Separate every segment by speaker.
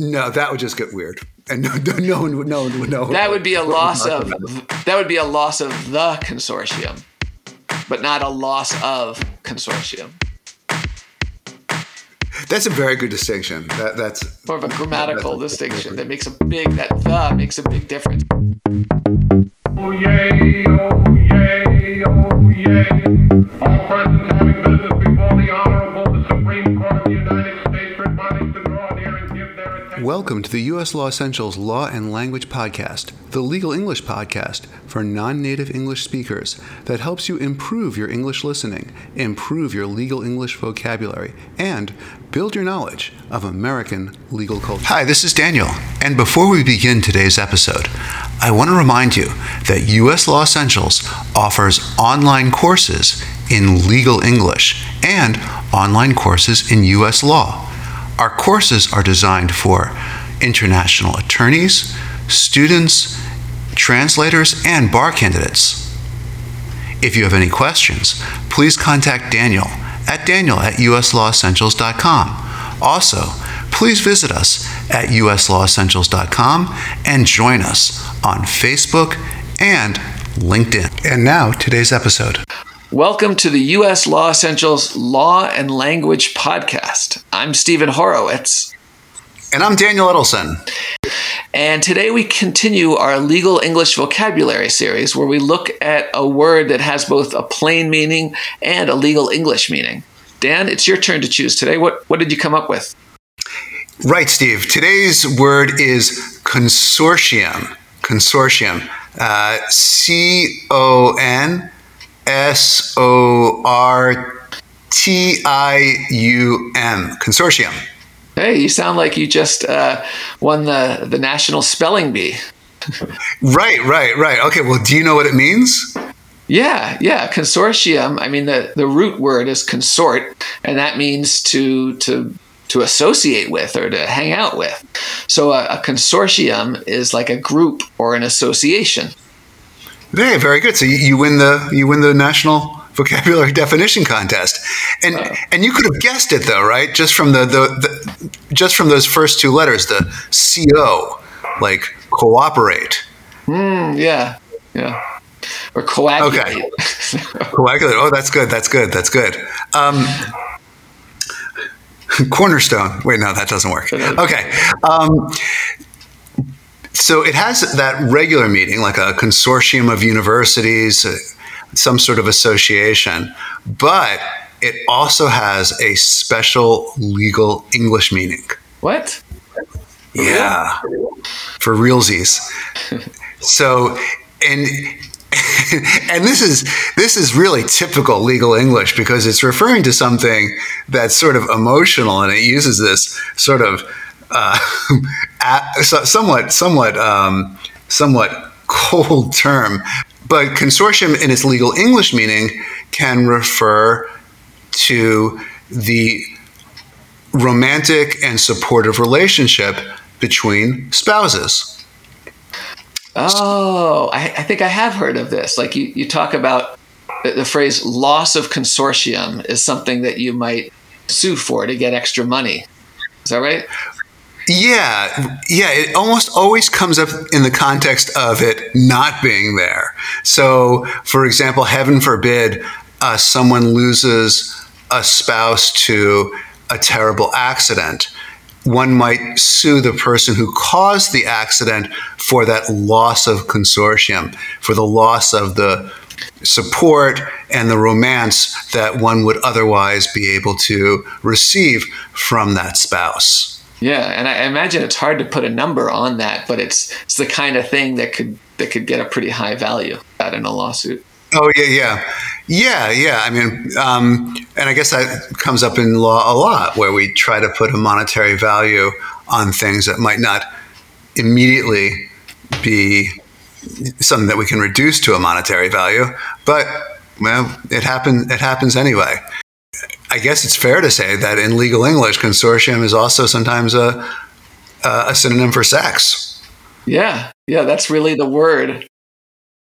Speaker 1: No, that would just get weird, and no, no, no one would, no one would know.
Speaker 2: That would be a loss of that would be a loss of the consortium, but not a loss of consortium.
Speaker 1: That's a very good distinction. That, that's
Speaker 2: more of a grammatical distinction that makes a big that the makes a big difference. Oh yay! Oh yay! Oh yay! All present having business before the Honorable Welcome to the U.S. Law Essentials Law and Language Podcast, the legal English podcast for non native English speakers that helps you improve your English listening, improve your legal English vocabulary, and build your knowledge of American legal culture. Hi, this is Daniel, and before we begin today's episode, I want to remind you that U.S. Law Essentials offers online courses in legal English and online courses in U.S. law. Our courses are designed for international attorneys, students, translators, and bar candidates. If you have any questions, please contact Daniel at daniel at uslawessentials.com. Also, please visit us at uslawessentials.com and join us on Facebook and LinkedIn. And now, today's episode. Welcome to the U.S. Law Essentials Law and Language Podcast. I'm Stephen Horowitz.
Speaker 1: And I'm Daniel Edelson.
Speaker 2: And today we continue our legal English vocabulary series where we look at a word that has both a plain meaning and a legal English meaning. Dan, it's your turn to choose today. What, what did you come up with?
Speaker 1: Right, Steve. Today's word is consortium. Consortium. Uh, C O N S O R T I U M. Consortium.
Speaker 2: Hey, you sound like you just uh, won the, the National Spelling Bee.
Speaker 1: right, right, right. Okay, well, do you know what it means?
Speaker 2: Yeah, yeah. Consortium. I mean, the, the root word is consort, and that means to to to associate with or to hang out with. So a, a consortium is like a group or an association.
Speaker 1: Very, very good. So you, you win the you win the national vocabulary definition contest. And uh, and you could have guessed it though, right? Just from the, the, the just from those first two letters, the CO, like cooperate.
Speaker 2: Mm, yeah, yeah. Or coagulate. Okay.
Speaker 1: coagulate. Oh, that's good. That's good. That's good. Um, cornerstone. Wait, no, that doesn't work. Okay. Um, so it has that regular meeting, like a consortium of universities, some sort of association, but it also has a special legal English meaning.
Speaker 2: What?
Speaker 1: Yeah, for realsies. so, and and this is this is really typical legal English because it's referring to something that's sort of emotional, and it uses this sort of uh, somewhat somewhat um, somewhat cold term but consortium, in its legal English meaning, can refer to the romantic and supportive relationship between spouses.
Speaker 2: Oh, I, I, think I have heard of this. Like you, you talk about the, the phrase loss of consortium is something that you might sue for to get extra money. Is that right?
Speaker 1: Yeah, yeah. It almost always comes up in the context of it not being there. So, for example, heaven forbid uh, someone loses a spouse to a terrible accident. One might sue the person who caused the accident for that loss of consortium, for the loss of the support and the romance that one would otherwise be able to receive from that spouse.
Speaker 2: Yeah, and I imagine it's hard to put a number on that, but it's it's the kind of thing that could that could get a pretty high value out in a lawsuit.
Speaker 1: Oh yeah, yeah, yeah, yeah. I mean, um, and I guess that comes up in law a lot, where we try to put a monetary value on things that might not immediately be something that we can reduce to a monetary value, but well, it happens. It happens anyway. I guess it's fair to say that in legal English, consortium is also sometimes a, a synonym for sex.
Speaker 2: Yeah, yeah, that's really the word.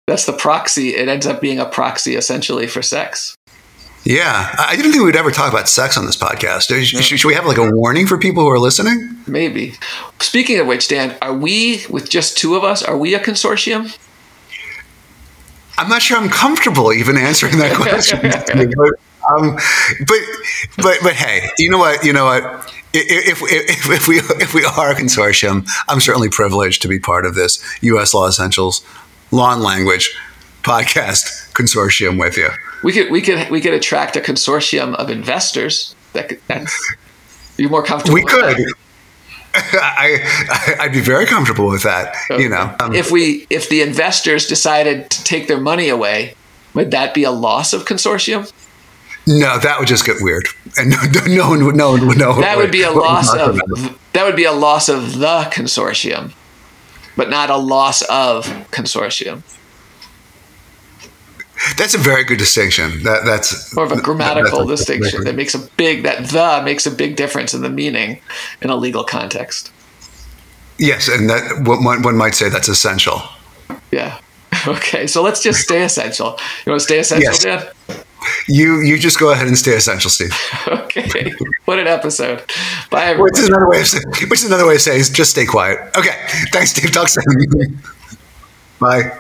Speaker 2: That's the proxy. It ends up being a proxy essentially for sex.
Speaker 1: Yeah, I didn't think we'd ever talk about sex on this podcast. Should, should we have like a warning for people who are listening?
Speaker 2: Maybe. Speaking of which, Dan, are we with just two of us? Are we a consortium?
Speaker 1: I'm not sure I'm comfortable even answering that question. but, um, but but but hey, you know what? You know what? If, if, if we if we are a consortium, I'm certainly privileged to be part of this U.S. Law Essentials Law and Language podcast consortium with you.
Speaker 2: We could we could we could attract a consortium of investors. That could, that's you more comfortable.
Speaker 1: We could. I, I would be very comfortable with that. Okay. You know,
Speaker 2: um, if we if the investors decided to take their money away, would that be a loss of consortium?
Speaker 1: No, that would just get weird, and no, no one would no one would know.
Speaker 2: That would be a loss of that would be a loss of the consortium, but not a loss of consortium.
Speaker 1: That's a very good distinction. That that's
Speaker 2: more of a grammatical that, distinction that makes a big that the makes a big difference in the meaning in a legal context.
Speaker 1: Yes, and that one, one might say that's essential.
Speaker 2: Yeah. Okay, so let's just stay essential. You want to stay essential, yes. Dan?
Speaker 1: You you just go ahead and stay essential, Steve.
Speaker 2: okay. What an episode. Bye everybody.
Speaker 1: Which is another way of saying, which is another way of saying just stay quiet. Okay. Thanks, Steve. Talk soon. Bye.